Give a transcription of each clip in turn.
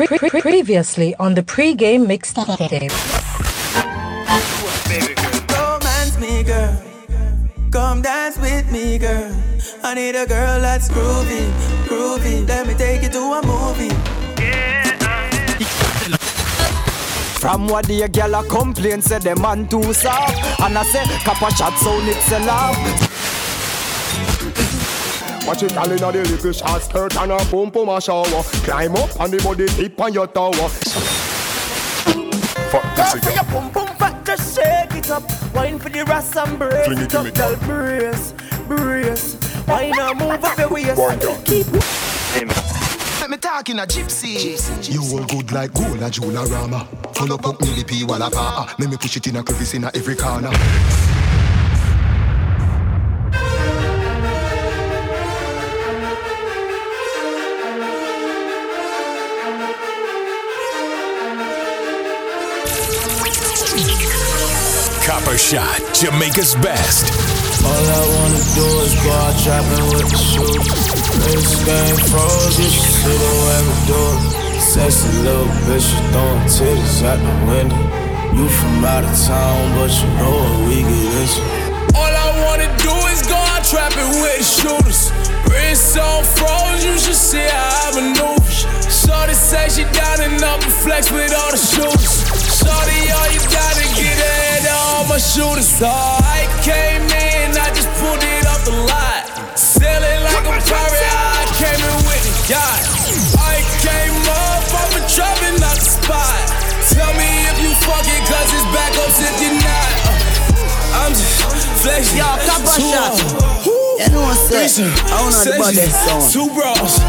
Pre- pre- pre- previously on the pre-game mixtape. Romance me, girl. Come dance with me, girl. I need a girl that's groovy, groovy. Let me take you to a movie. From what the girl a complain, say the man too soft And I say, copper shot sound it's a laugh Watch it all inna the little short skirt and a boom boom a shower. Climb up on the body tip on your tower. Fuck this Girl, your pum pum fat, just shake it up. Wine for the ras and brace Fling it, it up, girl. Brace, brace. Wine and move up your waist. Go on, girl. Keep Let me talk in a gypsy. You all good like gold, a jewel, a rama. Full up up me the walla pa. Make me push it in a crevice in a every corner. Copper Shot, Jamaica's best. All I wanna do is go out trapping with the shoes. This game froze, you should see the way we do it. Sexy little bitch, you throwing titties out the window. You from out of town, but you know what we get into. All I wanna do is go out trapping with the shooters. Wrist on froze, you should see how I maneuver. Shorty say she down and up and flex with all the shooters. Shorty, all you gotta get of all my shooters. So I came in, I just pulled it off the lot. Sailing like a pirate, I came in with the yacht. I came up a trap and not the spot. Tell me if you fucking cause it's back up if you're not. Uh, I'm just flexing. Yo, Copper Two Shot. up. You know what's that? I don't know about that song. Two bros.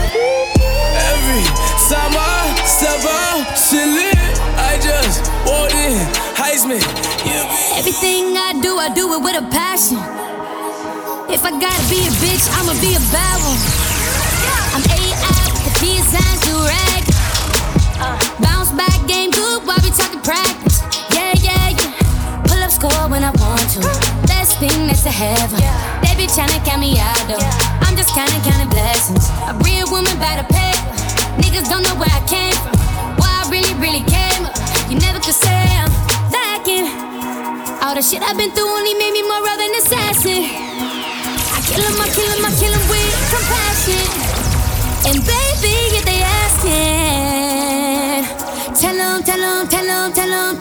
Every time I step out, shit lit. I just walked in, Heisman. Everything I do, I do it with a passion. If I gotta be a bitch, I'ma be a bad one. I'm AF, the P signs do rag. Uh, bounce back game good while we talking practice. Yeah, yeah, yeah. Pull up score when I want to. Best thing that's to heaven. They be tryna count me out though. I'm just kinda counting blessings. A real woman by the paper. Niggas don't know where I came from. Why I really, really came up. You never could say I'm lacking. All the shit I've been through only made me more of an assassin. I kill 'em, I kill 'em, I kill 'em with compassion. And baby, if they asking, tell 'em, tell 'em, tell 'em, tell 'em.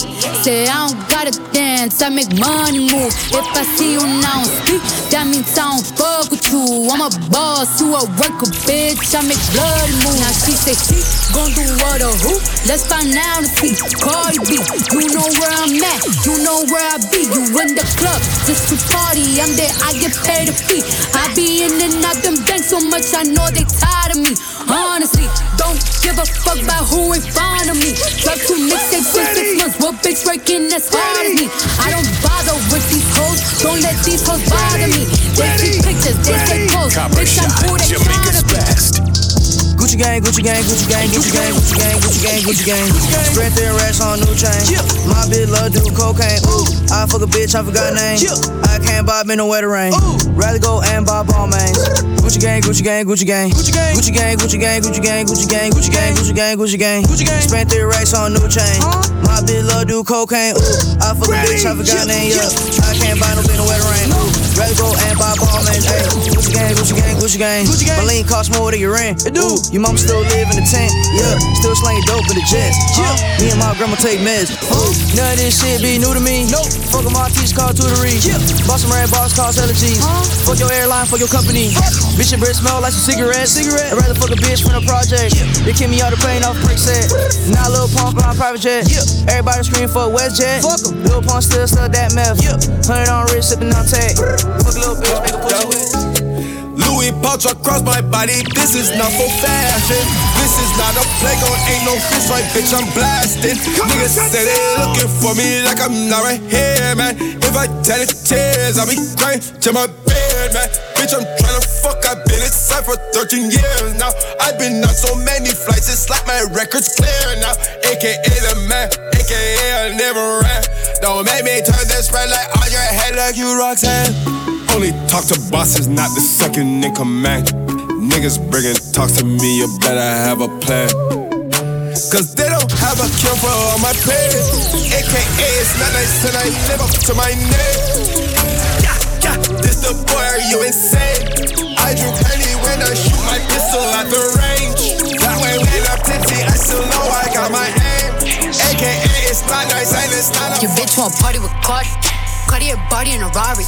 Say I don't gotta dance, I make money move. If I see you now speak, that means I don't fuck with you. I'm a boss, you a worker, bitch. I make bloody move. Now she say she gon' do what or who? Let's find out and see. Cardi B, you know where I'm at, you know where I be. You in the club just to party. I'm there, I get paid a fee. I be in and out them banks so much, I know they tired of me. Honestly, don't give a fuck about who in front of me. Drop two mixtapes in six months. What bitch working as hard as me? I don't bother with these hoes. Don't let these hoes bother me. They see pictures, they say posts. Bitch, I'm who they Jamaica's best. Gucci gang, Gucci gang, Gucci gang, Gucci gang, Gucci gang, Gucci gang, Gucci gang. Strength and racks on new chain. My bitch love do cocaine. Ooh, I fuck a bitch, I forgot name. I can't buy me no wetter rain. Rather go and buy Balmains. Gucci gang, Gucci gang, Gucci gang, Gucci gang, Gucci gang, Gucci gang, Gucci gang, Gucci gang, Gucci gang, Gucci gang, Gucci gang, Gucci gang. Spent three racks on new chain. My bitch love do cocaine. Ooh, I fuck a bitch, I forgot name. Yeah, I can't buy no bitch no wetter rain. Go and buy Balmain. Hey, Gucci gang, Gucci gang, Gucci gang. Gucci gang. My lean cost more than your rent. It do. Your mom still live in the tent. Yeah, still slanging dope in the jets. Yeah. Me and my grandma take meds. Ooh. None of this shit be new to me. Nope. Fuck my teach called tutory. Yeah. Boss some red boss called allergies. Huh? Fuck your airline, fuck your company. Fuck. Bitch, your breath smell like some cigarettes. Cigarette. I'd rather fuck a bitch from the project. Yeah. They kick me out the plane off prick set. Now little pump on private jet. Yeah. Everybody scream for WestJet. Fuck em. Lil Pump still stuck that meth. Yeah. Hundred on wrist, sipping on tag. Fuck little bitch, make pussy wet. Louis pouch across my body. This is not for fashion. This is not a playground. Ain't no fish right, bitch. I'm blasting. Niggas say they looking for me like I'm not right here, man. If I tell the tears, I'll be crying to my man. Bitch, I'm trying to fuck. I've been inside for 13 years now. I've been on so many flights. It's like my record's clear now. AKA the man. AKA I never ran. Don't make me turn this red light on your head like you Roxanne. Only talk to bosses, not the second in command. Niggas bringing talk to me, you better have a plan. Cause they don't have a cure for all my pain. AKA, it's not nice and I live up to my name. This the boy, are you insane? I drink honey when I shoot my pistol at the range. That way when I'm tipsy, I still know I got my aim. AKA, it's not nice and it's not a Your bitch want party with Cardi. Cartier body in a Rari.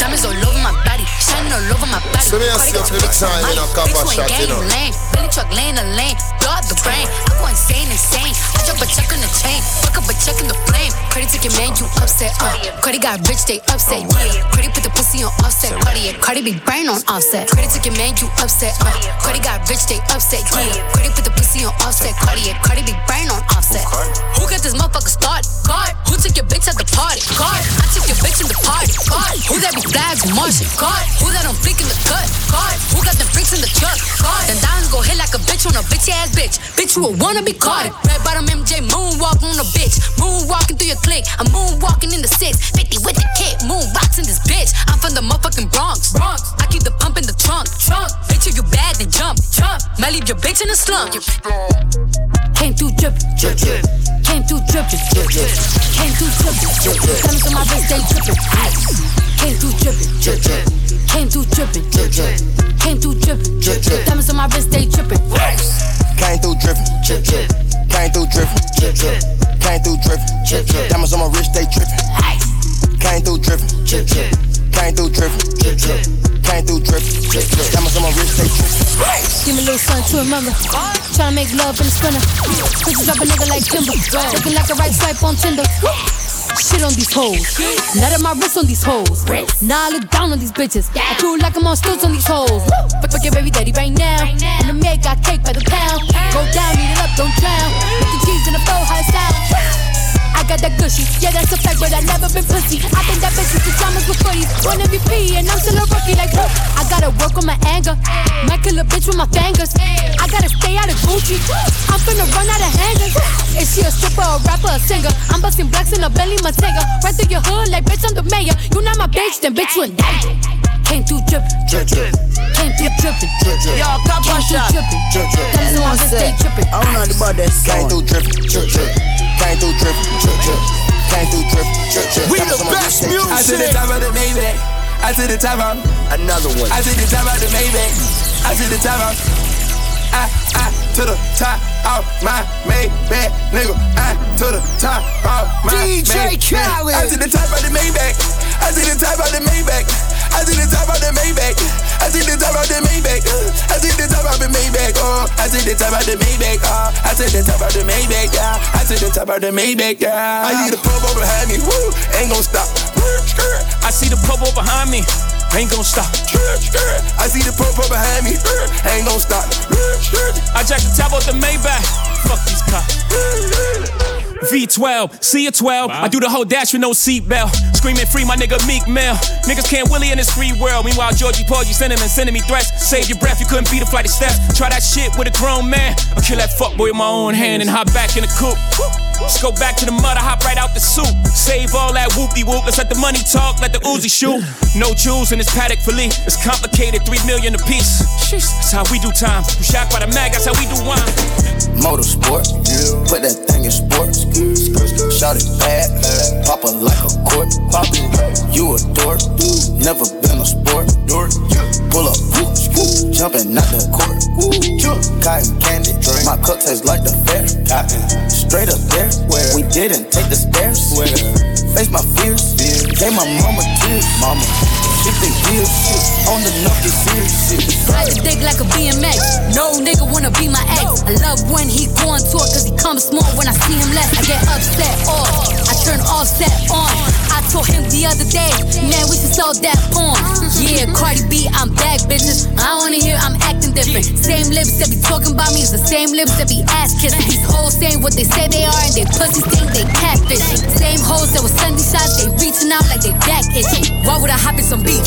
Diamonds all over my body, shining all over my body. So me I see Cardi got up every time in Molly. a copper Bitch shot, went you gang know. lane. Billy truck laying the lane. Dog the brain. I go insane, insane. I drop a check on the chain. Fuck up a check in the flame. Cardi took your man, you upset. Uh. Cardi got rich, they upset. Yeah. Cardi put the pussy on Offset. Cardi, Cardi be brain on Offset. Cardi took your man, you upset. Uh. Cardi got rich, they upset. Yeah. Cardi put the pussy on Offset. Cardi, Cardi be brain God. Who got on fleek in the cut? God. Who got the freaks in the truck? God. Then diamonds go hit like a bitch on a bitch ass bitch. Bitch, you a wanna be caught. Red bottom MJ moonwalk on a bitch. Moonwalking through your clique. I'm moonwalking in the six. 50 with the kick. Moonbox in this bitch. I'm from the motherfucking Bronx. Bronx. Trunk. Trunk. Bitch, if you bad, then jump. Jump. Might leave your bitch in the slump. Came through drippin', drip, drip. Came through drippin', drip, drip. Came through drippin', drip, drip. Diamonds on my wrist, they drippin', ice. Came through drippin', drip, drip. Came through drippin', drip, drip. Came through drippin', drip, drip. Diamonds on my wrist, they drippin', ice. Came through drippin', Drip, drip, came through drippin', drip, drip. came through drippin'. Drip, drip. Diamonds on my wrist, they drippin'. Came through drippin', Drip, drip, came through drippin', drip, drip. came through drippin'. Drip, drip. Diamonds on my wrist, they drippin'. Give me a little something to remember. Tryna make love in the sprinter. Bitches drop a nigga like Kimber. Looking like a right swipe on Tinder. Shit on these hoes. Nut my wrist on these hoes. Now I look down on these bitches. I feel like I'm on stilts on these hoes. Fuck, fuck your baby daddy right now. And the maid got cake by the pound. Go down, eat it up, don't drown. Make the cheese in the flow, high style. I got that gushy, yeah that's a fact, but I never been pussy. I been that bitch is the dramas with footies. One MVP and I'm still a rookie, like whoop. I gotta work on my anger. Might kill a bitch with my fingers. I gotta stay out of Gucci. I'm finna run out of hangers. Is she a stripper, a rapper, a singer? I'm busting blacks in a belly, Matega. Right through your hood, like bitch I'm the mayor. You not my bitch, then bitch you in danger. Came through drippin', drip, drip. Came through drippin', drip, drip. Y'all got Came my through shot. drippin', Drip, drip. Diamonds on my drippin'. I don't know nothing about that Came song. through drippin', drip, drip. Came through drippin', drip, drip. Came through drippin', drip, drip. We the best wrist, music. I to the top of the Maybach. I to the top of. Another one. I to the top of the Maybach. I to the top of. I, I to the top of my Maybach, nigga. I to the top of my DJ Maybach. Khaled. I to the top of the Maybach. I to the top of the Maybach. I to the top of the Maybach. I to the top of the Maybach. I to the top of the Maybach. Oh, I to the top of the Maybach. Oh, I to the top of the Maybach. Yeah, I to the top of the Maybach. Yeah, I see the purple behind me. Woo, ain't gon' stop. I see the purple behind me. Ain't gonna stop. I see the purple behind me. Ain't gon' stop. I jack the top off the Maybach. Fuck these cops. V12, see a 12. I do the whole dash with no seatbelt. Screaming free, my nigga Meek Mill. Niggas can't willy in this free world. Meanwhile, Georgie Porgy sending and sending me threats. Save your breath, you couldn't beat a flight of steps. Try that shit with a grown man. I'll kill that fuckboy with my own hand and hop back in the coupe. Let's go back to the mud, I hop right out the soup. Save all that whoopie whoop. Let's let the money talk, let the Uzi shoot. No jewels in this Patek Philippe. It's complicated, three million a piece. That's how we do time. We shocked by the mag, that's how we do wine. Motorsport, put that thing in sports. Shot it bad, pop it like a court. You You a dork, never been a sport. Pull up, jumping out the court. Cotton candy, my cup tastes like the fair. Straight up there, we didn't take the stairs. Face my fears, gave my mama tears. Mama, she think years on the nucky serious. Ride the dick like a BMX. No nigga wanna be my ex. I love when he go on tour cause he comes small when I see him less. I get upset off. I turn Offset on. I told him the other day, man, we should sell that porn. Yeah, Cardi B, I'm back, bitches. I wanna hear I'm acting different. Same lips that be talking about me is the same lips that be ass kissing. These hoes saying what they say they are and they pussies think they catfishing. Same hoes that was Sunday shots, they reaching out like they back itching. Why would I hop in some beef?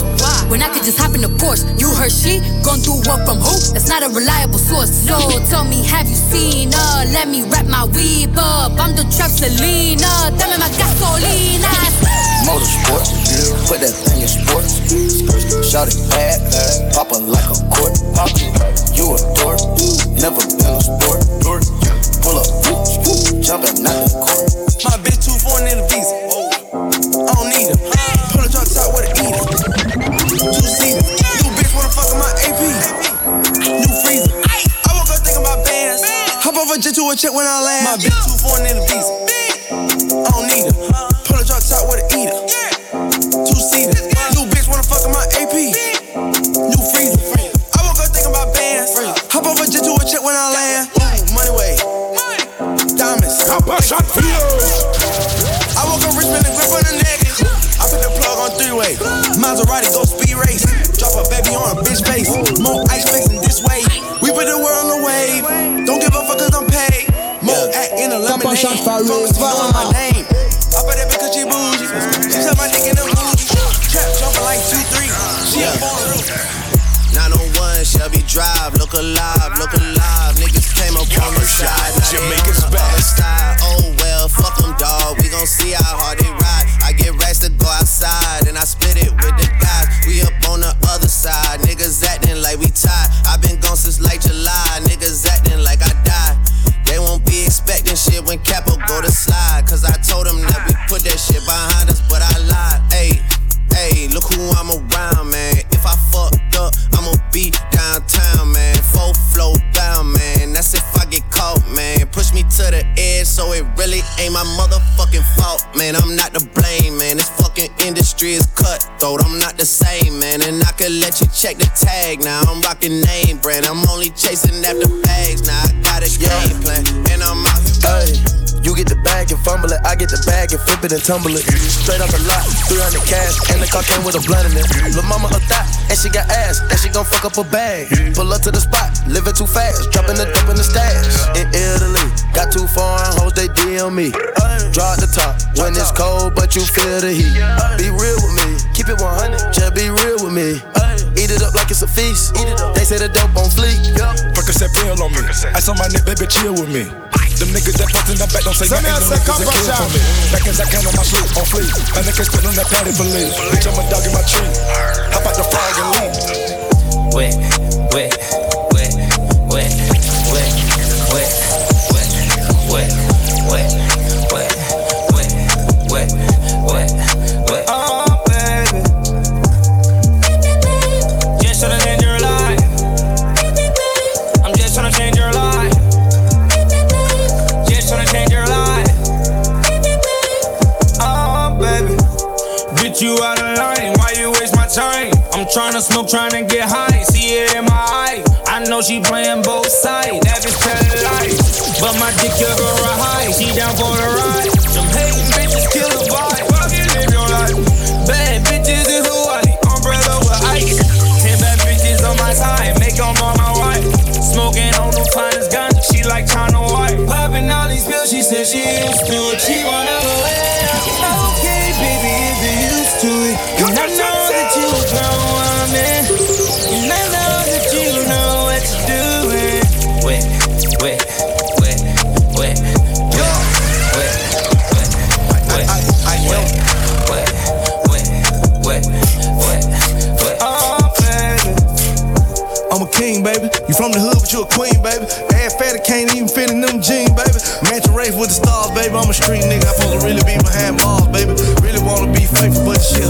When I could just hop in the Porsche. You heard she gon' do what from who? That's not a reliable source. So tell me, have you seen her? Let me wrap my weave up. I'm the trap Selena. Dame my gasolina. Motorsport, put that thing in sports. Shout it bad, pop it like a court. You a dork, never been a sport. Pull up, jumping out the court. My bitch too foreign in the visa. I don't need her. Pull a drop top with a eater. Two seaters. New bitch wanna fuck with my AP. New freezer. I woke up thinking about bands. Hop over jet to a check when I land. My bitch too foreign in the visa. I don't need her. Pull a drop top with a eater. Two seaters. New bitch wanna fuck with my AP. New freezer. I woke up thinking about bands. Hop over jet to a check when I land. Ooh, money way. Diamonds. I woke up rich, man, the grip on the neck. I put the plug on three way. Maserati go speed race. Drop a baby on a bitch face. More ice flexing in shot for Focus on my name. I put that cause she bougie. She suck my dick in the movie. Trap jumping like 2-3. She a baller. 901 Shelby Drive, look alive, look alive. Niggas came up on the side. now they Jamaica's on the other best. side. Oh well, fuck them, dawg. We gon' see how hard they ride. I get racks to go outside and I split it with the guys. We up on the other side. Niggas acting like we tied. i been gone since like July. When Capo go to slide. Cause I told them that we put that shit behind us, but I lied. Hey, hey, look who I'm around, man. If I fucked up, I'ma be downtown, man. Full flow bound, man. That's if I get caught, man. Push me to the edge, so it really ain't my motherfucking fault, man. I'm not to blame, man. This fucking industry is cutthroat. I'm not the same, man. And I could let you check the tag now. I'm rocking name brand. I'm only chasing after bags now. I got a game plan, and I'm out here. You get the bag and fumble it. I get the bag and flip it and tumble it. Straight off the lot, 300 cash, and the car came with a blunt in it. Lil' mama a thot, and she got ass, and she gon' fuck up a bag. Pull up to the spot, living too fast, dropping the dope in the stash. In Italy, got two foreign hoes, they DM me. Draw at the top when it's cold, but you feel the heat. Be real with me, keep it 100, just be real with me. Eat it up like it's a feast. They say the dope on fleek. Percocet pill on me. Ice on my neck, baby, chill with me. Them niggas that fucked in the back don't say Some nothing. else niggas that come kill back for me. Back as I can on my sleep, on fleek. A nigga spit on that patty for leave. Bitch, I'm a dog in my tree. Hop out the frog and leave. wet, wet, wet, wet, smoke, tryna get high, see it in my eye. I know she playing both sides, that bitch telling lies. But my dick give her a high, she down for the ride. From the hood, but you a queen, baby. Ass fatty can't even fit in them jeans, baby. Mansion race with the stars, baby. I'm a street nigga. I'm supposed to really be behind bars, baby. Really wanna be faithful, but shit.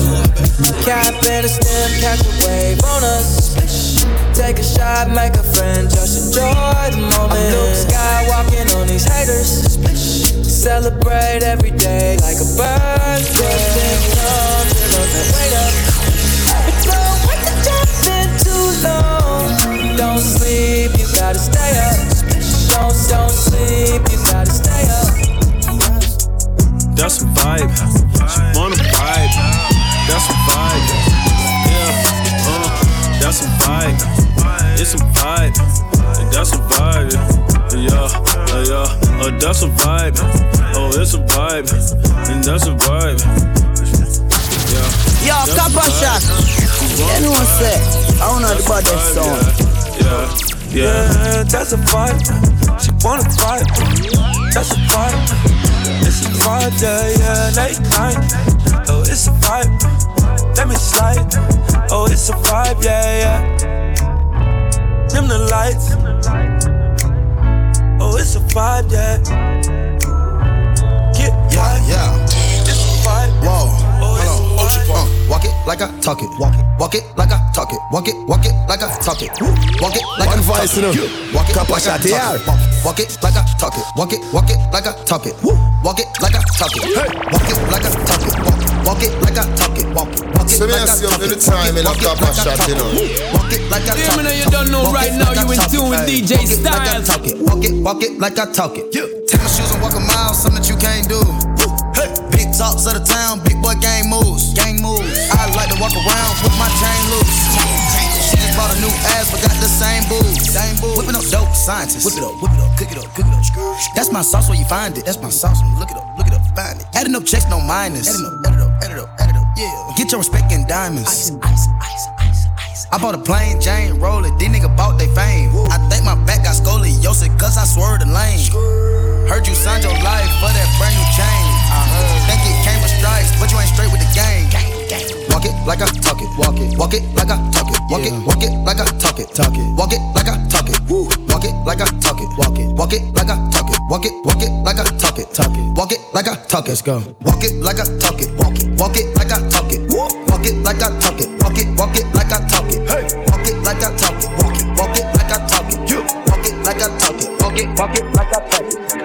cap and a stem, catch a wave on us. Take a shot, make a friend, just enjoy the moment. I'm Luke Skywalking on these haters. Celebrate every day like a vibe. She wanna vibe. That's a vibe. Yeah, uh, that's a vibe. It's a vibe. And that's a vibe. Yeah, uh, yeah, uh, that's a vibe. Oh, it's a vibe. And that's a vibe. Yeah. Yo, Copper Shot. Anyone say? I don't know about that song. Yeah, yeah, yeah. That's a vibe. She wanna vibe. That's a vibe. It's a vibe, yeah, yeah. Late night. Oh, it's a vibe. Let me slide. Oh, it's a vibe, yeah, yeah. Dim the lights. Oh, it's a vibe, yeah. Get yeah, yeah. It's a vibe. Whoa. Oh, Hold on. Uh, walk it like I talk it. Walk it. Walk it like I talk it. Walk it. Walk it like I talk it. Walk it like One I voice, talk you it. know. Walk it like I talk it. Walk it like I talk it. Walk it. Walk it like I talk it. Walk it like I talk it. Walk it like I talk it. Walk it. Walk it like I talk it. Walk it. Walk it So me like I ask you talk it. anytime in a Walk it Copper like I Shot, talk you it. know. Walk it like I talk me know it. you don't know Walk right it now, like I you in talk tune it. with Hey, DJ walk it like I Styles. talk it. Walk it. Walk it like I talk it. Tennis shoes and walk a mile, something that you boobs. Whipping up dope scientists. Whip it up, whip it up, cook it up, cook it up. That's my sauce where you find it. That's my sauce. Look it up, look it up, find it. Adding up checks, no minus. Adding up, add it up, add it up, add it up. Yeah. Get your respect in diamonds. Ice, ice, ice, ice, ice. I bought a plain Jane roller. These niggas bought they fame. I think my back got scoliosis, cause I swerved the lane. Heard you signed your life for that brand new chain. I heard. Think it came with stripes, but you ain't straight with the game. Walk it like I talk it. Walk it. Walk it like I talk it. Walk it. Walk it like I talk it. Talk it. Walk it like I talk it. Woo. Walk it like I talk it. Walk it. Walk it like I talk it. Walk it. Walk it like I talk it. Talk it. Walk it like I talk it. Let's go. Walk it like I talk it. Walk it. Walk it like I talk it. Woo. Walk it like I talk it. Walk it. Walk it like I talk it. Hey. Walk it like I talk it. Walk it. Walk it like I talk it. You. Walk it like I talk it. Walk it. Walk it like I talk it.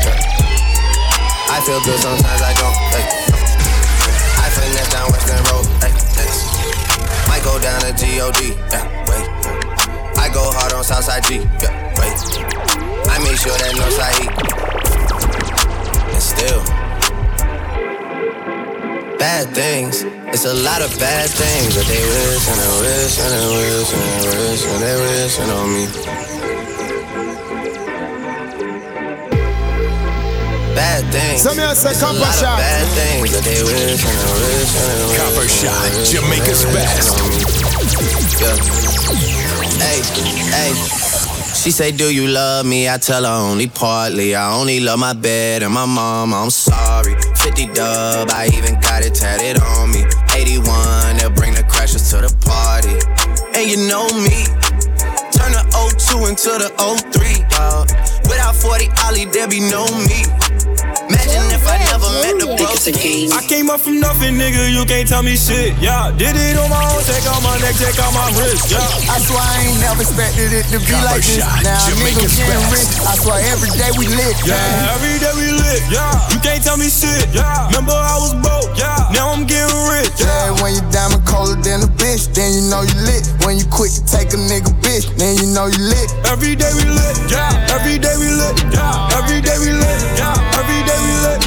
I feel good sometimes I don't. Hey. I finesse down Weston Road. Might go down to God. Yeah, wait. I go hard on Southside G. Yeah, wait. I make sure that Northside eat. And still, bad things. It's a lot of bad things that they wish and they wish and they wish and they wish and they wishing on me. Bad things. So me I say Copper of Shot. Bad things that they wish and they wish and they wish. Copper Shot, Jamaica's best. Yeah. Hey, hey. She say, Do you love me? I tell her only partly. I only love my bed and my mom. I'm sorry. 50 dub, I even got it tatted on me. 81, they'll bring the crashers to the party. And you know me. Turn the 02 into the 03, dawg. Without 40 Ollie, there be no me. Imagine if I never met the bro. I came up from nothing, nigga. You can't tell me shit. Yeah, did it on my own. Take out my neck, take out my wrist. Yeah. I swear I ain't never expected it to be Copper like this. Shot, Now Jamaica's niggas getting best. rich. I swear every day we lit. Yeah, every day we lit. Yeah, you can't tell me shit. Yeah, remember I was broke. Yeah, now I'm getting rich. Yeah, when you diamond colder than a bitch, then you know you lit. When you quit to take a nigga bitch, then you know you lit. Every day we lit. Yeah, every day we lit. Yeah, every day we lit. Yeah, every day we lit.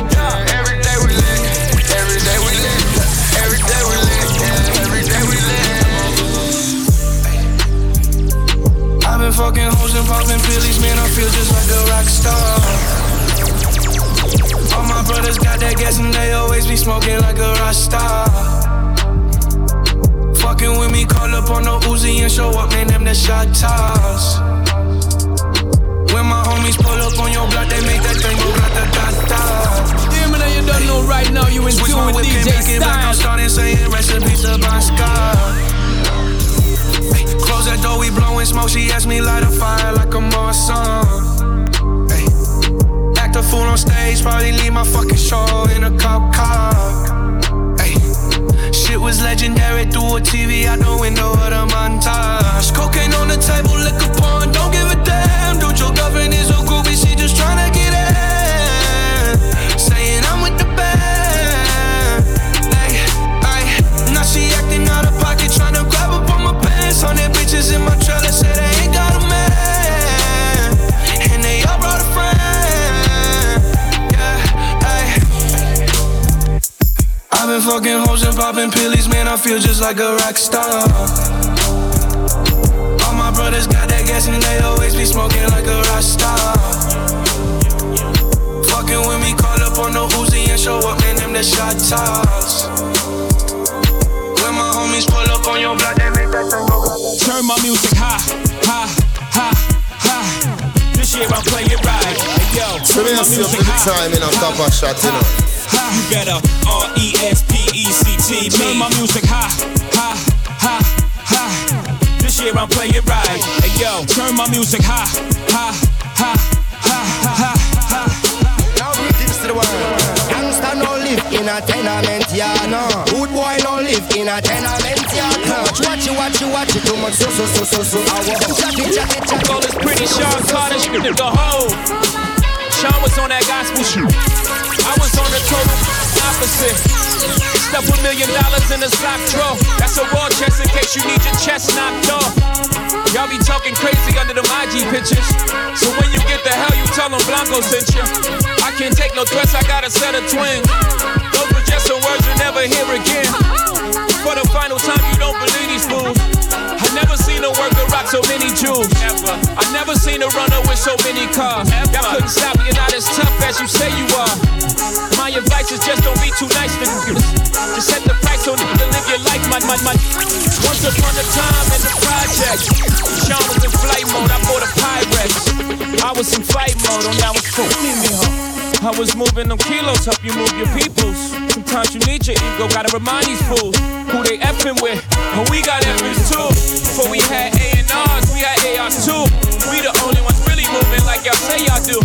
Been fucking hoes and popping pillies, man. I feel just like a rock star. All my brothers got that gas and they always be smoking like a rock star. Fucking with me, call up on the Uzi and show up, man, them the shot toss. When my homies pull up on your block, they make that thing go grata ta ta. Hear me now, you don't know right now, you in tune with DJ it back, I'm starting saying recipes to Bon Scott. Close that door, we blowing smoke. She asked me light a fire like a Morrison. Hey, act a fool on stage, probably leave my fucking show in a cop car. Hey, shit was legendary through a TV out the window of the montage. Cocaine on the table, liquor porn, don't give a damn. Dude, your girlfriend is a groupie, she just tryna get bitches in my trailer, say they ain't got a man. And they all brought a friend. Yeah, hey. I've been fucking hoes and popping pillies, man. I feel just like a rock star. All my brothers got that gas and they always be smoking like a rock star. Fucking with me, call up on the Uzi and show up, man. Them the shot toss. When my homies pull up on your block, they make that thing go. Turn my music high, high, high, high. This year I play it right. Hey yo, turn me my I see up music every high. time in a copper shot, you know. You better R E S P E C T. Turn my music high, high, high, high. This year I'm playing it right. Hey yo, turn my music high, high, high, high, high, high. Now greetings to the world. Gangsta no live in a tenement yard, no. Good boy no live in a tenement yard. No. Watch it, watch it, watch you too much. So, so, so, so, so. I want chat it, chat it, it. Call this pretty Sean Carter, the hoe. Sean was on that gospel shit. I was on the total opposite. Stuff a million dollars in a sock drawer. That's a raw chest in case you need your chest knocked off. Y'all be talking crazy under them IG pictures. So when you get the hell, you tell them Blanco sent you. I can't take no threats, I got a set of twins. Those were just some words you'll never hear again. For the final time, you don't believe these fools. I never seen a worker rock so many jewels. Ever. I never seen a runner with so many cars. Y'all couldn't stop me, you're not as tough as you say you are. My advice is just don't be too nice to niggas. Just set the price on nigga to live your life, my, my, my. Once upon a time in the project, Sean was in flight mode, I bought a Pyrex. I was in fight mode, now it's full. Leave me home. I was moving them kilos, help you move your peoples. Sometimes you need your ego, gotta remind these fools who they effing with. And we got effings too. Before we had A&Rs, we had ARs too. We the only ones really moving like y'all say y'all do.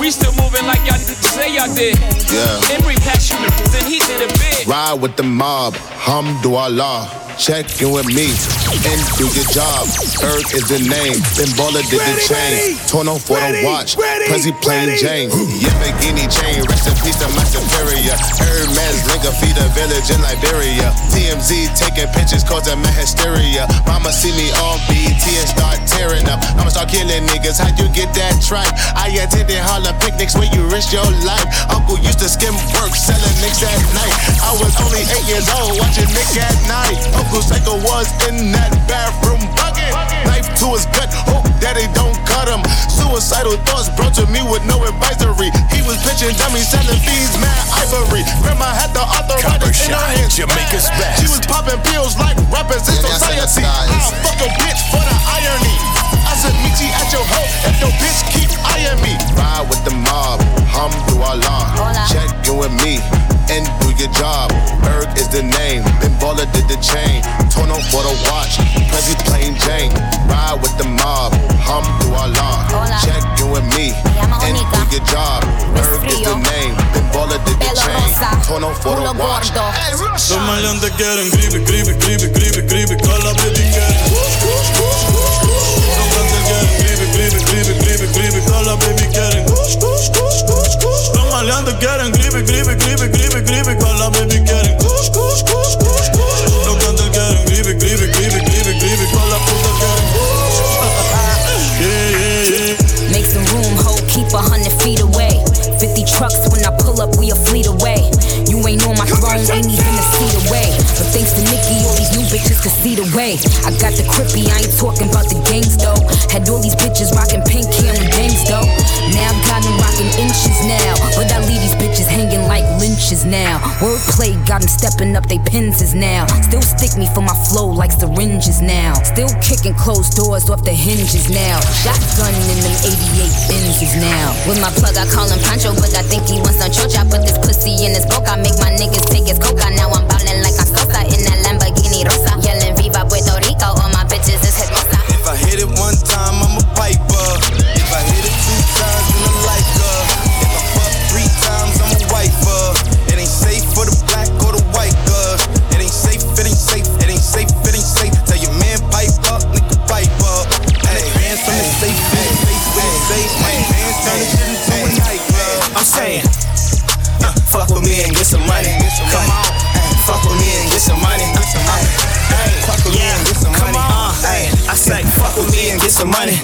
We still moving like y'all say y'all did. Yeah. Emery passed you, then he did a bit. Ride with the mob, hamdulillah. Check in with me and do your job. Earth is the name, Ben Baller did the chain. Torn off for the watch, Prezi plain Jane. Yamborghini chain, rest in peace to my superior. Hermes Linga feed a village in Liberia. TMZ taking pictures causing my hysteria. Mama see me on BT and start tearing up. I'ma start killing niggas. How you get that tripe? I attended Harlem picnics where you risk your life. Uncle used to skim work, selling nicks at night. I was only eight years old, watching Nick at Nite. Uncle Psycho was in that bathroom bucket. Knife to his gut, hope daddy don't cut him. Suicidal thoughts brought to me with no advisory. He was pitching dummies, selling fees, mad ivory. Grandma had the arthritis in her hands. Jamaica's best. She was popping pills like rappers in Yeah, society. I'll it fuck a bitch for the irony. I said, meet you at your hoe if your bitch keep eyeing me. Ride with the mob, hamdulillah. Check in with me and do your job. Erg is the name, Ben Baller did the chain. Torn off for the watch, Prezi plain Jane. Ride with the mob, hamdulillah. Check in with me and do your job. Erg is the name, Ben Baller did the chain. Torn off for the watch. Los maleantes quieren gribe, gribe, gribe, gribe, gribe, con la baby quieren. Los maleantes quieren gribe, gribe, gribe, gribe, gribe, baby quieren. Los maleantes quieren gribe, gribe, gribe, gribe, gribe, con baby quieren. Los puta. Yeah, yeah, yeah. Make some room, ho, keep a hundred feet away. 50 trucks when I pull up, we a fleet away. You ain't on my throne, ain't even a seat away. But thanks to Nikki, all these new bitches can see the way. I got the crippy, I ain't talking about the gangs though. Had all these bitches Wordplay got them stepping up they pins now. Still stick me for my flow like syringes now. Still kicking closed doors off the hinges now. Shotgun in them 88 Benzes now. With my plug, I call him Pancho, but I think he wants some chocha. Put this pussy in his boca, make my niggas take his coca. Now I'm ballin' turn the shit into a nightclub. I'm saying, uh, fuck with me and get some money. Come on, uh, uh, uh, fuck with me and get some money. yeah, come on. I say, fuck with me and get some money.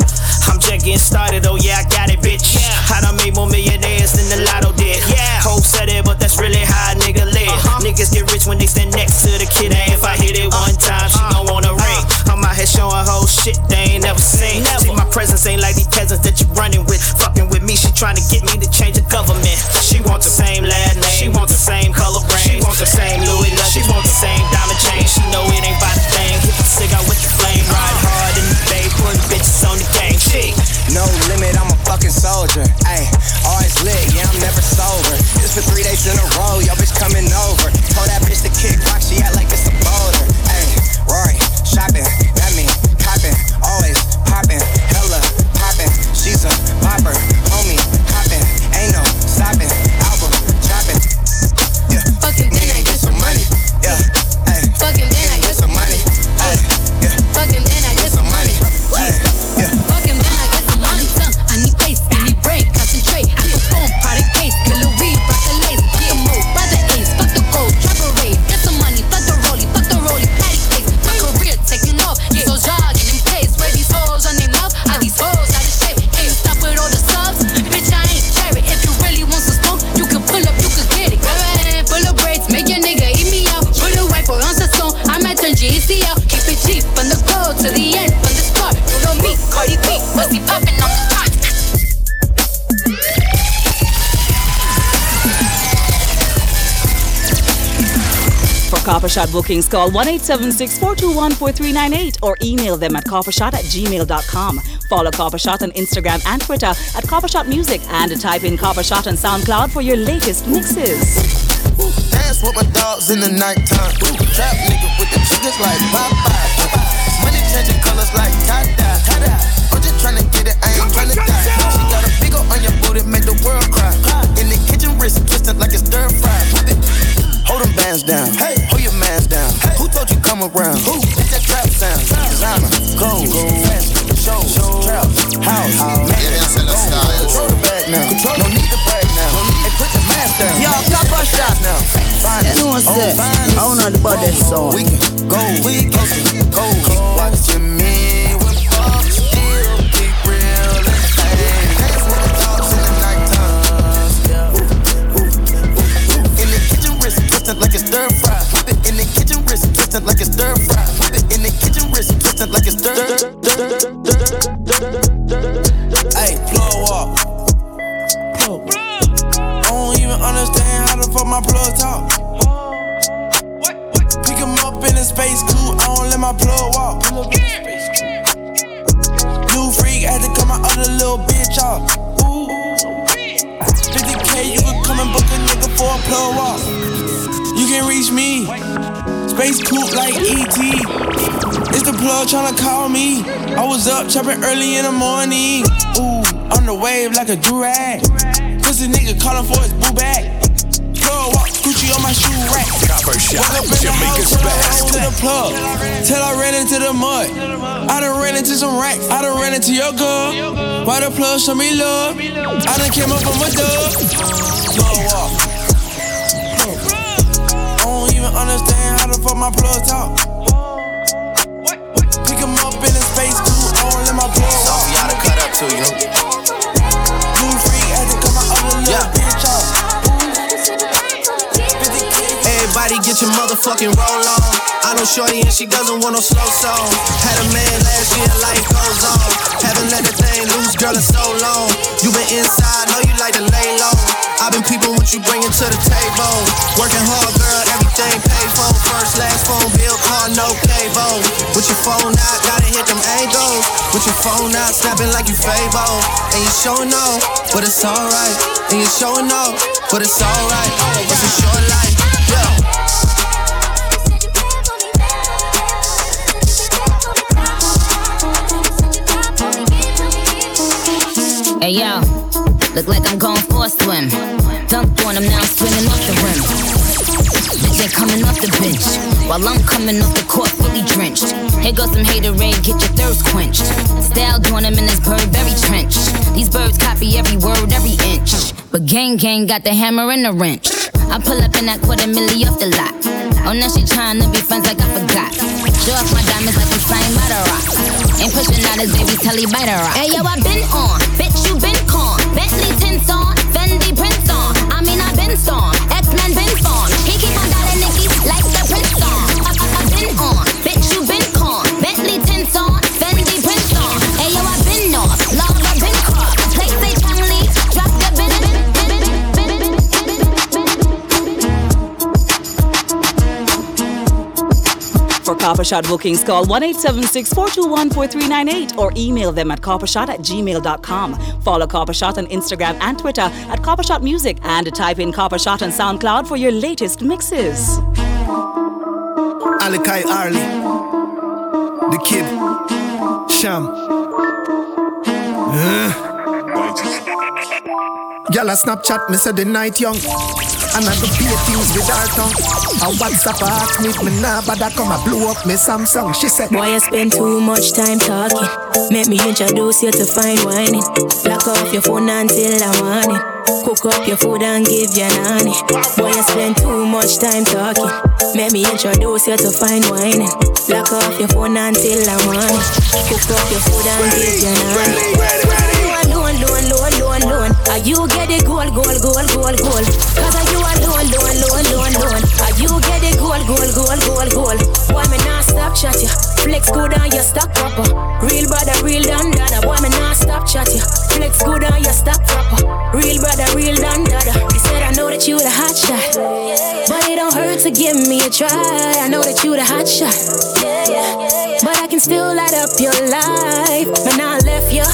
I'm just getting started, oh yeah, I got it, bitch. I done made more millionaires than the lotto did. Yeah. Hope said it, but that's really how a nigga live. Uh-huh. Niggas get rich when they stand next to the kid, and if I hit it one uh-huh. time, she gon' wanna uh-huh. ring. I'm out here showing whole shit they ain't never seen. See, my presence ain't like these peasants that you running with. Fucking with me, she trying to get me to change the government. She want the same last name, she want the same color brain, she want the same Louis Vuitton, she want the same diamond chain. She know it ain't by the thing. Hit the cigar with the flame, ride hard in the bay, putting bitches on the game. Shit. No limit, I'm a fucking soldier. Ayy, always lit, yeah, I'm never sober. This for three days in a row, yo, bitch coming over. Told that bookings, call 1 421 4398 or email them at coppershot at gmail.com. Follow Copper Shot on Instagram and Twitter at Copper Shot Music and type in Copper Shot on SoundCloud for your latest mixes. Dance with my dogs in the nighttime. Trap nigga with the triggers like Popeye. Money changing colors like tie-dye. I'm just tryna get it, I ain't tryna die. She got a big on your booty, make the world cry. In the kitchen, wrist twisted like it's stir fry. Hold them bands down, hey. Come around? Who? It's that trap sound. Designer, gold, fashion, show, trap, house, man. Control the bag now. Control. No need to brag now. Hey, put the mask down. Yo, Copper Shot now. Fine. You know what's that? I don't know about that song. We can go, we can go. Keep watching up chopping early in the morning. Ooh, on the wave like a durag. Pussy nigga calling for his boo bag. Plug walk, Gucci on my shoe rack. Copper Shot, Woke up in the Jamaica's house, best. To the plug, till I ran into the mud. I done ran into some racks. I done ran into your girl. Why the plug show me love? I done came up from a dub. Plug walk. I don't even understand how the fuck my plug talk. Let my plug walk. Sophie oughta cut up too, you know. New freak had to cut my other little bitch off. Everybody get your motherfucking roll on. I know Shorty and she doesn't want no slow song. Had a man last year, life goes on. Haven't let the thing loose, girl, in so long. You been inside, know you like to lay low. I've been peeping what you bringing to the table? Working hard, girl, everything paid for. First, last phone bill, car, no cable. With your phone out, gotta hit them angles. With your phone out, snapping like you Fabo. And you showing off, but it's alright. And you showing off, but it's alright. It's a short life, Hey yo, look like I'm going for a swim. Dunked on him, now I'm swimming off the rim. Ain't coming off the bench. While I'm coming off the court, fully drenched. Here goes some haterade, get your thirst quenched. Style doing him in this bird very trench. These birds copy every word, every inch. But gang gang got the hammer and the wrench. I pull up in that quarter milli off the lot. Oh, now she trying to be friends like I forgot. Show off my diamonds like we signed by the rock. Ain't pushing out his baby telly by the rock. Hey yo, I been on, bitch you been con. Bentley tints on, Fendi prints on. I mean I been storm, X-Men been formed. For Copper Shot bookings, call 1 421 4398 or email them at coppershot at gmail.com. Follow Copper Shot on Instagram and Twitter at Copper Shot Music and type in Copper Shot on SoundCloud for your latest mixes. Alikai Arlie, the kid, Sham. Uh. Gyal a Snapchat, me say the night young. And I go pay things with her tongue. A WhatsApp her ask me if me nah bother come a blow up me Samsung. She said, Boy, you spend too much time talking. Make me introduce you to fine whining. Lock off your phone until I want it. Cook up your food and give you nanny. Boy, you spend too much time talking. Make me introduce you to fine whining. Lock off your phone until I want it. Cook up your food and give you nanny. Alone, alone, alone, alone, alone. Are you get the gold, gold, gold, gold, gold? Cause are you alone, alone, alone, alone, alone? Are you get the gold, gold, gold, gold, gold? Boy, me not stop chat ya. Flex good on your stock proper. Real brother, real dan dada. Boy, me not stop chat ya. Flex good on your stock proper. Real brother, real dan dada. They I know that you the hot shot, but it don't hurt to give me a try. I know that you the hot shot, but I can still light up your life. Man, I left you,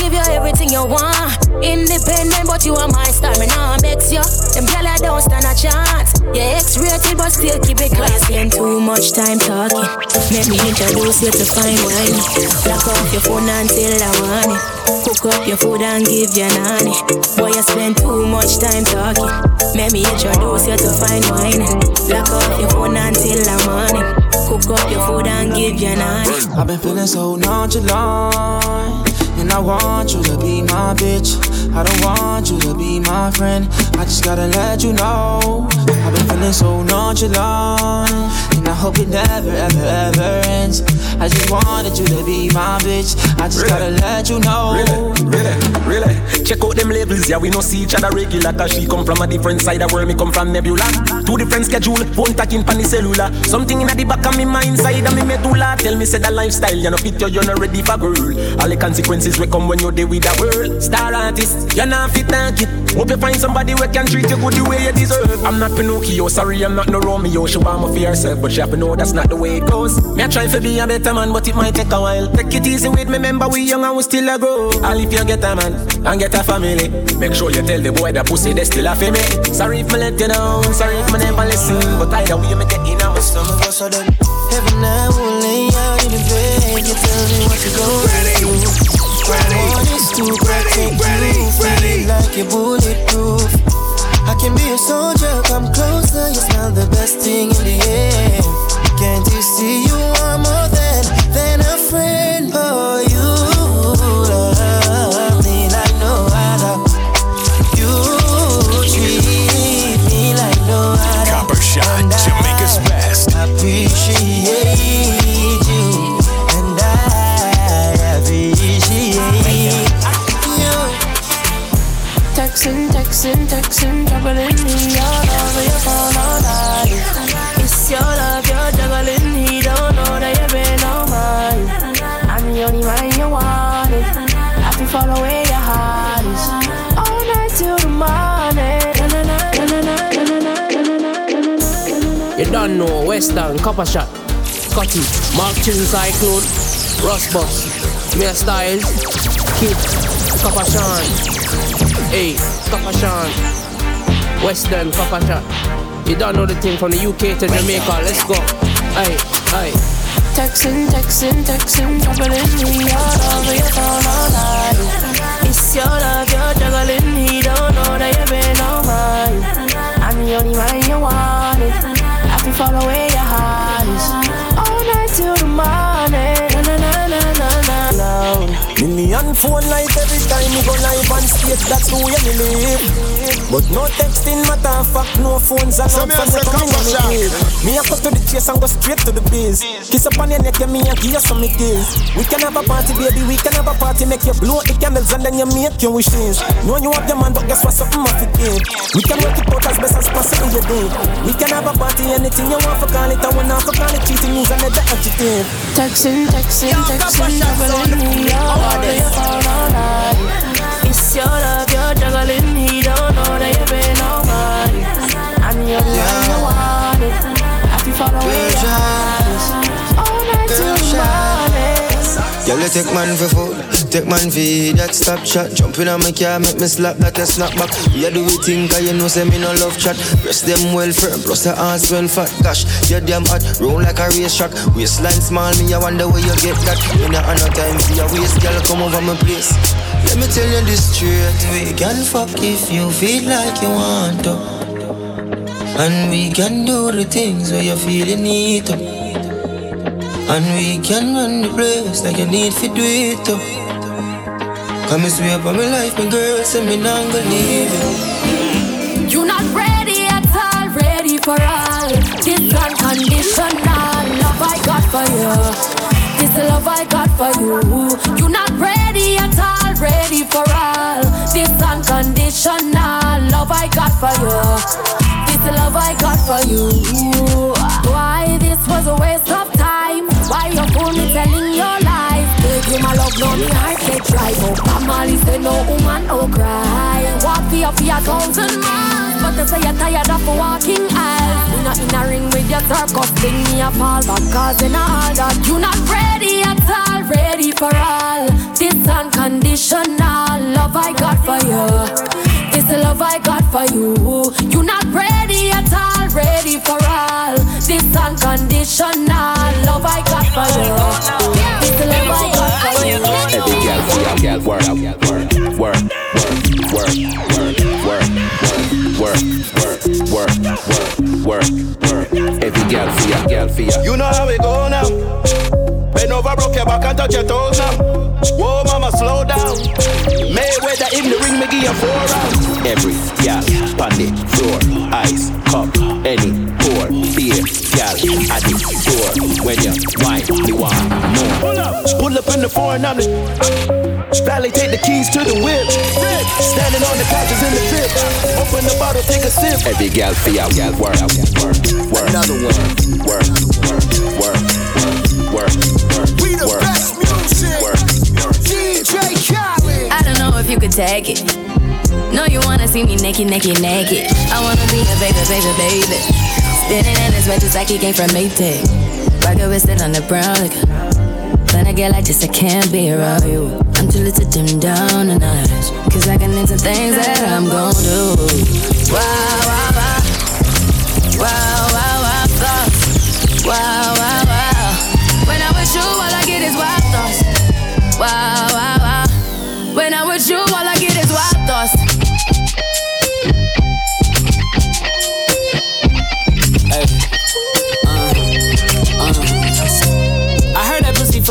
give you everything you want. Independent, but you are my star. Man, I vex you. Them gyal I don't stand a chance. Yeah, X-rated, but still keep it classy. Spend too much time talking. Let me introduce you to fine wine. Lock off your phone until I want it. Cook up your food and give you nanny. Boy, you spend too much time talking. Let me introduce you to fine wine. Lock off your phone until I want it. Cook up your food and give you nanny. I've been feeling so nonchalant. And I want you to be my bitch. I don't want you to be my friend. I just gotta let you know. I've been feeling so nonchalant. And I hope it never, ever, ever ends. I just wanted you to be my bitch. I just gotta let you know. Really, really, really. Check out them labels, yeah, we no see each other regular. Cause she come from a different side of the world, me come from Nebula. Two different schedule, phone talking pan the cellular. Something in the back of me mind side of me medulla. Tell me say that lifestyle, you know fit you, you're not ready for girl. All the consequences will come when you're there with the world. Star artist, you're not fit kid. Hope you find somebody who can treat you good the way you deserve. I'm not Pinocchio, sorry, I'm not no Romeo. She want me for herself, but she have to know that's not the way it goes. Me I try to be a better man, but it might take a while. Take it easy with me, remember we young and we still a grow. All if you get a man and get a family, make sure you tell the boy that pussy they still a for me. Sorry if me let you down, sorry if me never listen, but either way me get in on my stomach. So then, heaven I will lay out in the bed. You tell me what you gonna do. I want is to protect you, feel like you're bulletproof. I can be a soldier, come closer. You smell the best thing in the air. Can't you see you are more than than Texting, texting, texting, juggling me all over your phone all night. It's your love, you're juggling. He don't know that you've been on mine. I'm the only man you wanted. I can follow where your heart is. All night till the morning. You don't know Western, Copper Shot, Cutty, Mark Chin Cyclone, Ross Boss, Mia Styles, Kid, Copper Sean, hey, Copper Sean, Western, Copper Shot. You don't know the thing from the UK to Jamaica, let's go. Hey, hey. Texting, texting, texting, troubling me all over your phone all night. It's your love, you're juggling. He don't know that you've been on mine. I'm the only man you wanted. I can follow where your heart is. All night till the morning. Million phone light every time me go live on stage, that's who you me live. But no texting matter, fuck no phones and So me I say, come on, Shaq. Me a cut to the chase and go straight to the biz. Kiss up on your neck, and me and give you some kiss. We can have a party, baby, we can have a party, make you blow the candles and then you make your wishes. Know you have your man, but guess what, something must fit. We can work it out as best as possible, you do. We can have a party, anything you want for call it, and when I for call it, cheating news and the adjective. Texting, texting, texting, troubling me all over your phone all night. It's your love, you're juggling. He don't know that you've been nobody. I'm your yeah. love, you want it. I feel follow me. All night till morning. you take man for food take man for that stop shot. Jumping on my car, make me slap that a snap back. You do it think cause you know say me no love chat. Breast them well firm, plus the ass well fat. Gosh, you damn hot, roll like a race track. Waistline small, me I wonder where you get that. When you have no time for your waist, girl, come over my place. Let me tell you this straight, we can fuck if you feel like you want to. And we can do the things where you feel you need to. And we can run the place like you need to do it too. Come and swear for my life, my girl, say me not gonna leave you. You not ready at all, ready for all. This unconditional love I got for you. This love I got for you. You're not ready at all, ready for all. This unconditional love I got for you. This love I got for you. Why this was a waste of time? Why you fool me telling your you my love blow me heart they try But Pamali say no woman no cry. Walk the up a thousand miles. But they say you're tired of walking eyes you not in a ring with your circus, bring me a fall back. Cause in all that, you not ready at all, ready for all. This unconditional love I got for you. This love I got for you. You not ready at all, ready for all. This unconditional love I got for you. This love I got for you. Every girl for your girl work, work, work, work, work, work, work, work, work, work, work. Every girl for your girl for your. You know how we go now. Bend over, broke your back and touch your toes now. Whoa, mama, slow down. Mayweather in the ring, me give you four rounds. Every gal, on the floor, ice, cup, any pour, beer, gal, at the door. When you wine, me want more. Pull up, pull up in the foreign, I'm the. Valley, take the keys to the whip. Standing on the couches in the trip. Open the bottle, take a sip. Every gal for your gal work, work, work, another one, work, work, work, work, work, We the work, best music. work, work. DJ Khaled. I don't know if you could take it. No, you wanna see me naked, naked, naked. I wanna be a baby, baby, baby. Spinning in his just like he came from Maytag. Rocket with it on the brown. Like, when I get like this, I can't be around you. I'm too little to dim down a notch. Cause I can into things that I'm gon' do. Wow, wow, wow. Wow, wow, wow, thoughts. Wow, wow, wow. When I'm with you, all I get is wild thoughts. Wow, wow, wow. When I'm with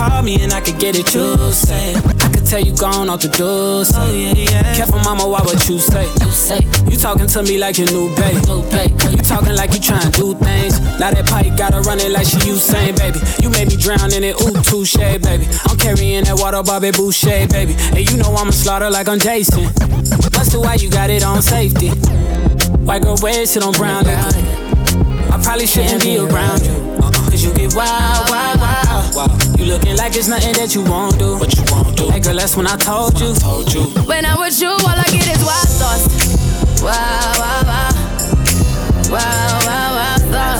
Call me and I could get it, you say. I could tell you gone off the. Say. Oh, yeah, yeah. Careful, mama, why what you say? You say. You talking to me like your new baby. You talking like you trying to do things. Now that pipe gotta run it like she Usain, baby. You made me drown in it, ooh, touche, baby. I'm carrying that water, Bobby Boucher, baby. And you know I'ma slaughter like I'm Jason. Busted why you got it on safety. White girl wear shit on brown liquor. I probably shouldn't be around you. Cause you get wild, wild, wild. wild. You looking like it's nothing that you won't do. What you won't do. Hey girl, that's when I told you. Told you. When I'm with you, all I get is wild thoughts. Wow, wow, wow. Wow, wow, wow thoughts.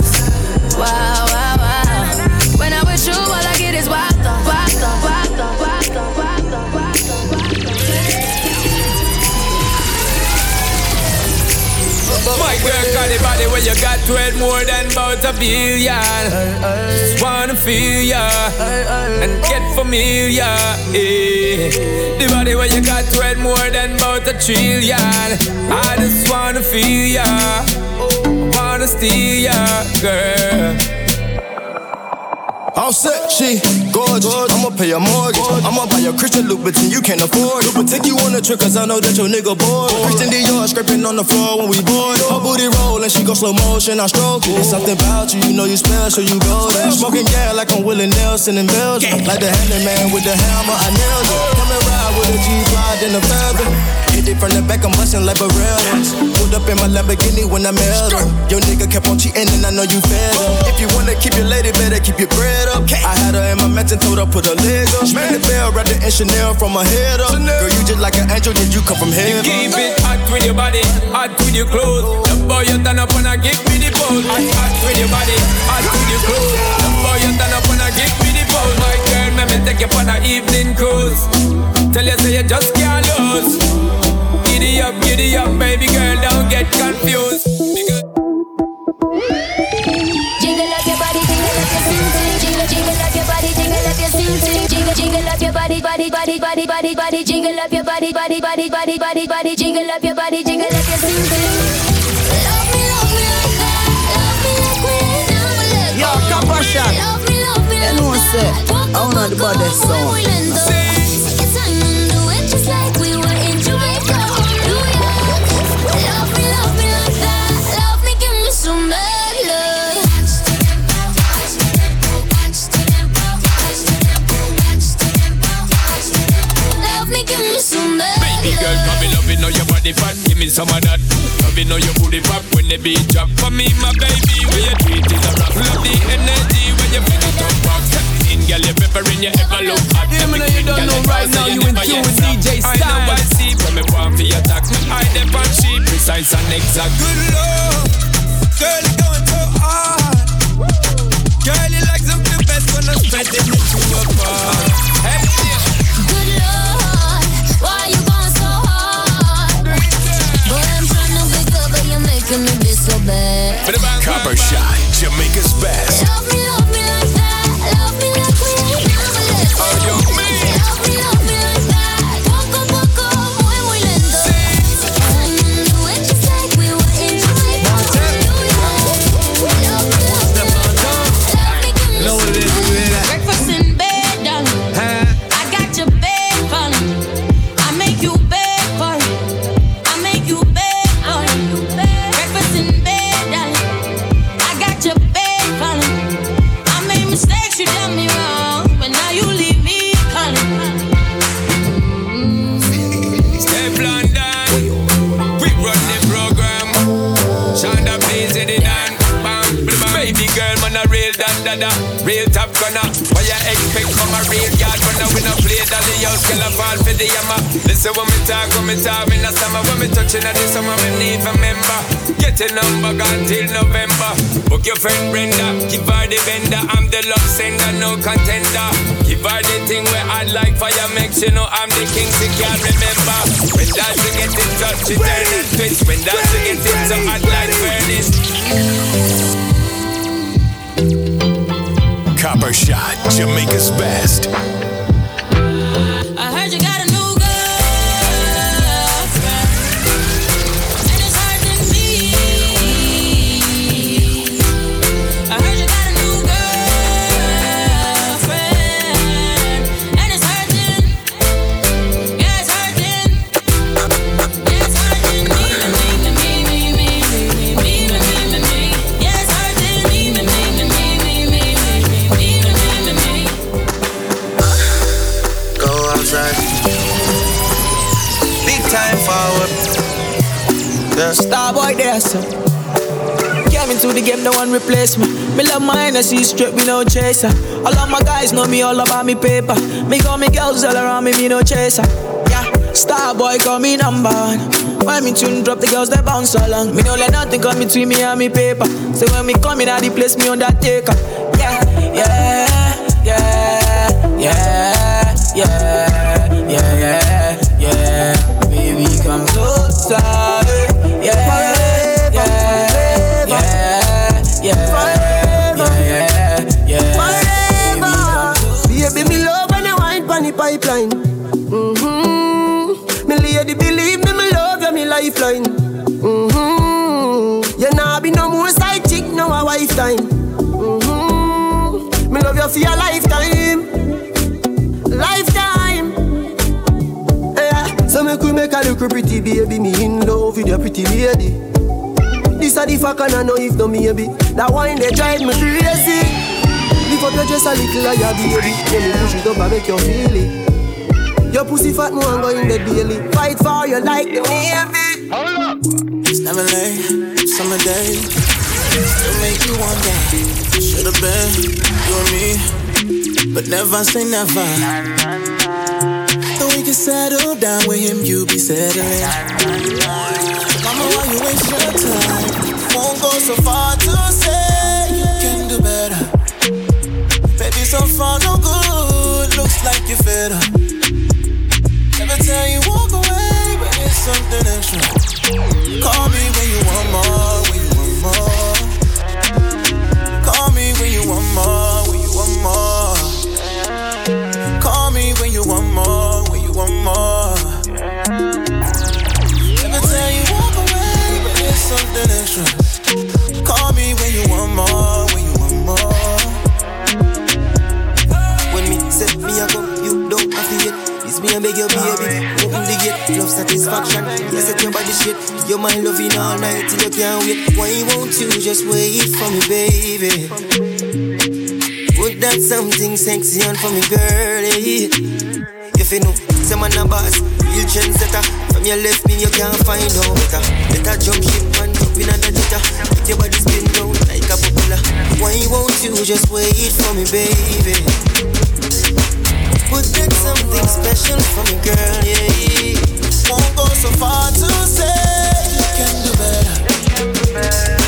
My girl got the body where you got it more than about a billion. Just wanna feel ya and get familiar. Yeah. The body where you got it more than about a trillion. I just wanna feel ya, wanna steal ya, girl. All set, she gorgeous. I'ma pay a mortgage. I'ma buy a Christian Louboutin, you can't afford. But take you on a trip, cause I know that your nigga bored. Christian Dior scraping on the floor when we board. Her booty roll and she go slow motion, I stroke it. It's something about you, you know you special, you go there. Smoking gas like I'm Willie Nelson in Belgium. Like the handyman with the hammer, I nailed it. Come and ride with a G-Glide and the feather. Hit it from the back, I'm bustin' like Barreras. Pulled up in my Lamborghini when I met her. Your nigga kept on cheating and I know you fed him. If you wanna keep your lady, better keep your bread up. I had her in my mansion, told her put her leg up. Ring the bell, wrapped it in Chanel from my head up. Girl, you just like an angel, did you come from heaven? Keep it hot with your body, hot with your clothes. The boy you turn up wanna give me the pose. Hot, hot with your body, hot with your clothes. The boy you turn up wanna give me the pose. My girl, let me take you on an evening cruise. Tell you say you just can't lose. Giddy up, giddy up, baby girl, don't get confused. Jiggle up your sing sing. Jiggle, jiggle up your body, body, body, body, body, body. Jiggle up your body, body, body, body, body, body. Jiggle up your body, jiggle up your sing. Love me, love me like that. Love me like we never let Yo, go. Copper Shot. Love me, love me You know what I say? I don't know about that song. Take body fat. Give me some of that. Loving all your booty pop when the beat drop. For me, my baby, when you treat is a rock. Love the energy when you feel it up back. In girl, you peppering, you ever look hot. Yeah, man, you don't know right now, you in tune with DJ I know I Styles. see when me want for your attack. I on she precise and exact. Good love, girl, you going so hard. Girl, you like something best when I'm spreading it to apart. You know I'm the king. She can't remember. When that you get it touch, she turn and twist. When that you get it so hot like furnace. Copper Shot, Jamaica's best. To the no one replace me. Me love my energy straight, me no chaser. All of my guys know me all about me paper. Me got me girls all around me, me no chaser. Yeah, star boy call me number one. When me tune drop, the girls they bounce along. Me no let nothing come between me and me paper. So when me come in, I the place me undertaker. Pretty baby, me in love with your pretty lady. This a the fuck and I know if no maybe. That wine they drive me crazy. Lift up your dress a little like your baby. Then me push it up and make you feel it. Your pussy fat more and go in the daily. Fight for you like the Navy Hold up. It's never late, summer day. Still make you one day Should've been you and me. But never say never We settle down with him, you be settling Mama, why you waste your time? Won't go so far to say you can do better. Baby, so far no good. Looks like you're fed up. Never tell you walk away, but it's something extra. Satisfaction, you set your body shit. You're my loving all night till you can't wait Why won't you just wait for me baby? Put that something sexy on for me girlie? If you know, say man a boss, real trendsetter. From your left me you can't find out better. Better jump ship and jump in the jitter Make your body spin round like a propeller Why won't you just wait for me baby? Put that something special for me girl, yeah Won't go so far to say you can do better. Baby, so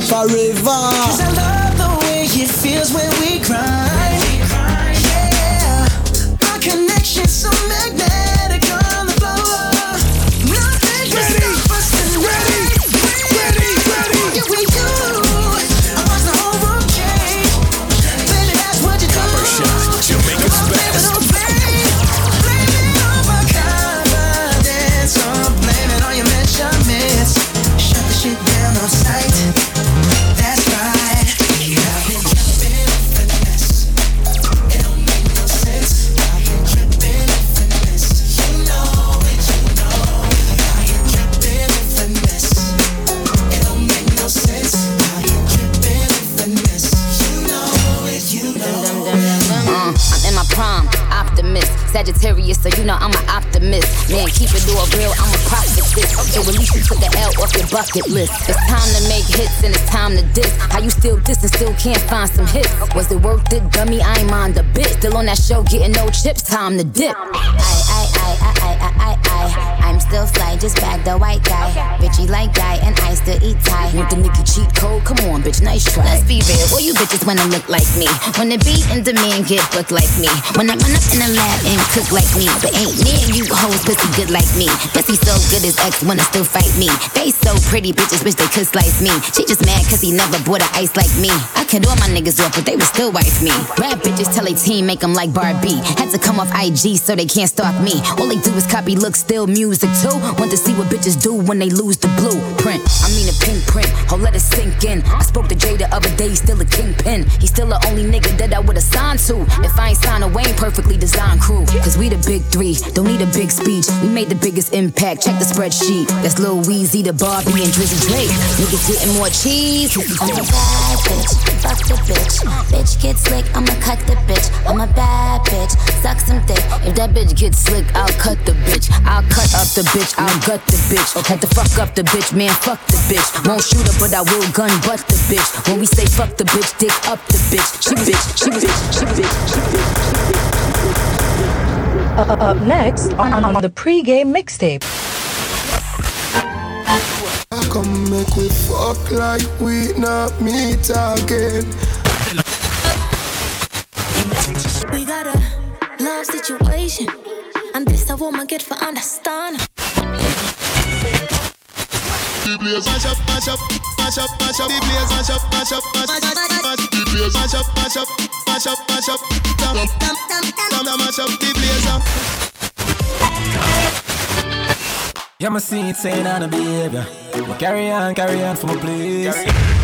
forever. Cause I love the way it feels when we cry. Bucket list. It's time to make hits and it's time to diss. How you still diss and still can't find some hits? Was it worth it, dummy? I ain't mind a bit. Still on that show, getting no chips, time to dip. I, I, I, I, I, I, I, I'm still fly, just bag the white guy. Bitchy like guy, and I still eat Thai. Want the Nicki cheat code? Come on, bitch, nice try. Let's be real, all you bitches wanna look like me. Wanna be in demand, get booked like me. Wanna run up in the lab and cook like me. But ain't near you hoes pussy good like me. Pussy so good his ex wanna still fight me. They so pretty, bitches wish they could slice me. She just mad cause he never bought a ice like me. I cut all my niggas off, but they would still wife me. Rap bitches tell a team make them like Barbie. Had to come off IG so they can't stalk me. All they do is copy look, still music too. Want to see what bitches do when they lose the blueprint. I mean a pink print, oh let it sink in. I spoke to Jay the other day, still a kingpin. He's still the only nigga that I would've signed to. If I ain't signed a Wayne perfectly designed crew. Cause we the big three, don't need a big speech. We made the biggest impact, check the spreadsheet. That's Lil Weezy, the Barbie, and Drizzy Drake. Niggas getting more cheese. I'm a bad bitch, fuck the bitch. Bitch get slick, I'ma cut the bitch. I'm a bad bitch, suck some dick. If that bitch gets slick, I'll cut the bitch. I'll cut up the bitch, I'll gut the bitch. Had to fuck up the bitch, man, fuck the bitch. Won't shoot her, but I will gun butt the bitch. When we say fuck the bitch, dick up the bitch. She bitch, she bitch, she bitch, she bitch. Uh, up next on, on the pre-game mixtape. Come make we fuck like we not meet again. We got a love situation, and this a woman get for understand. The place mash up, mash up, mash up, mash up. The place mash up, mash up, mash up, mash up. The place mash up, mash up, mash up, mash up. Mash up the place up. Yeah, my see it saying on the behavior. But carry on, carry on for my place.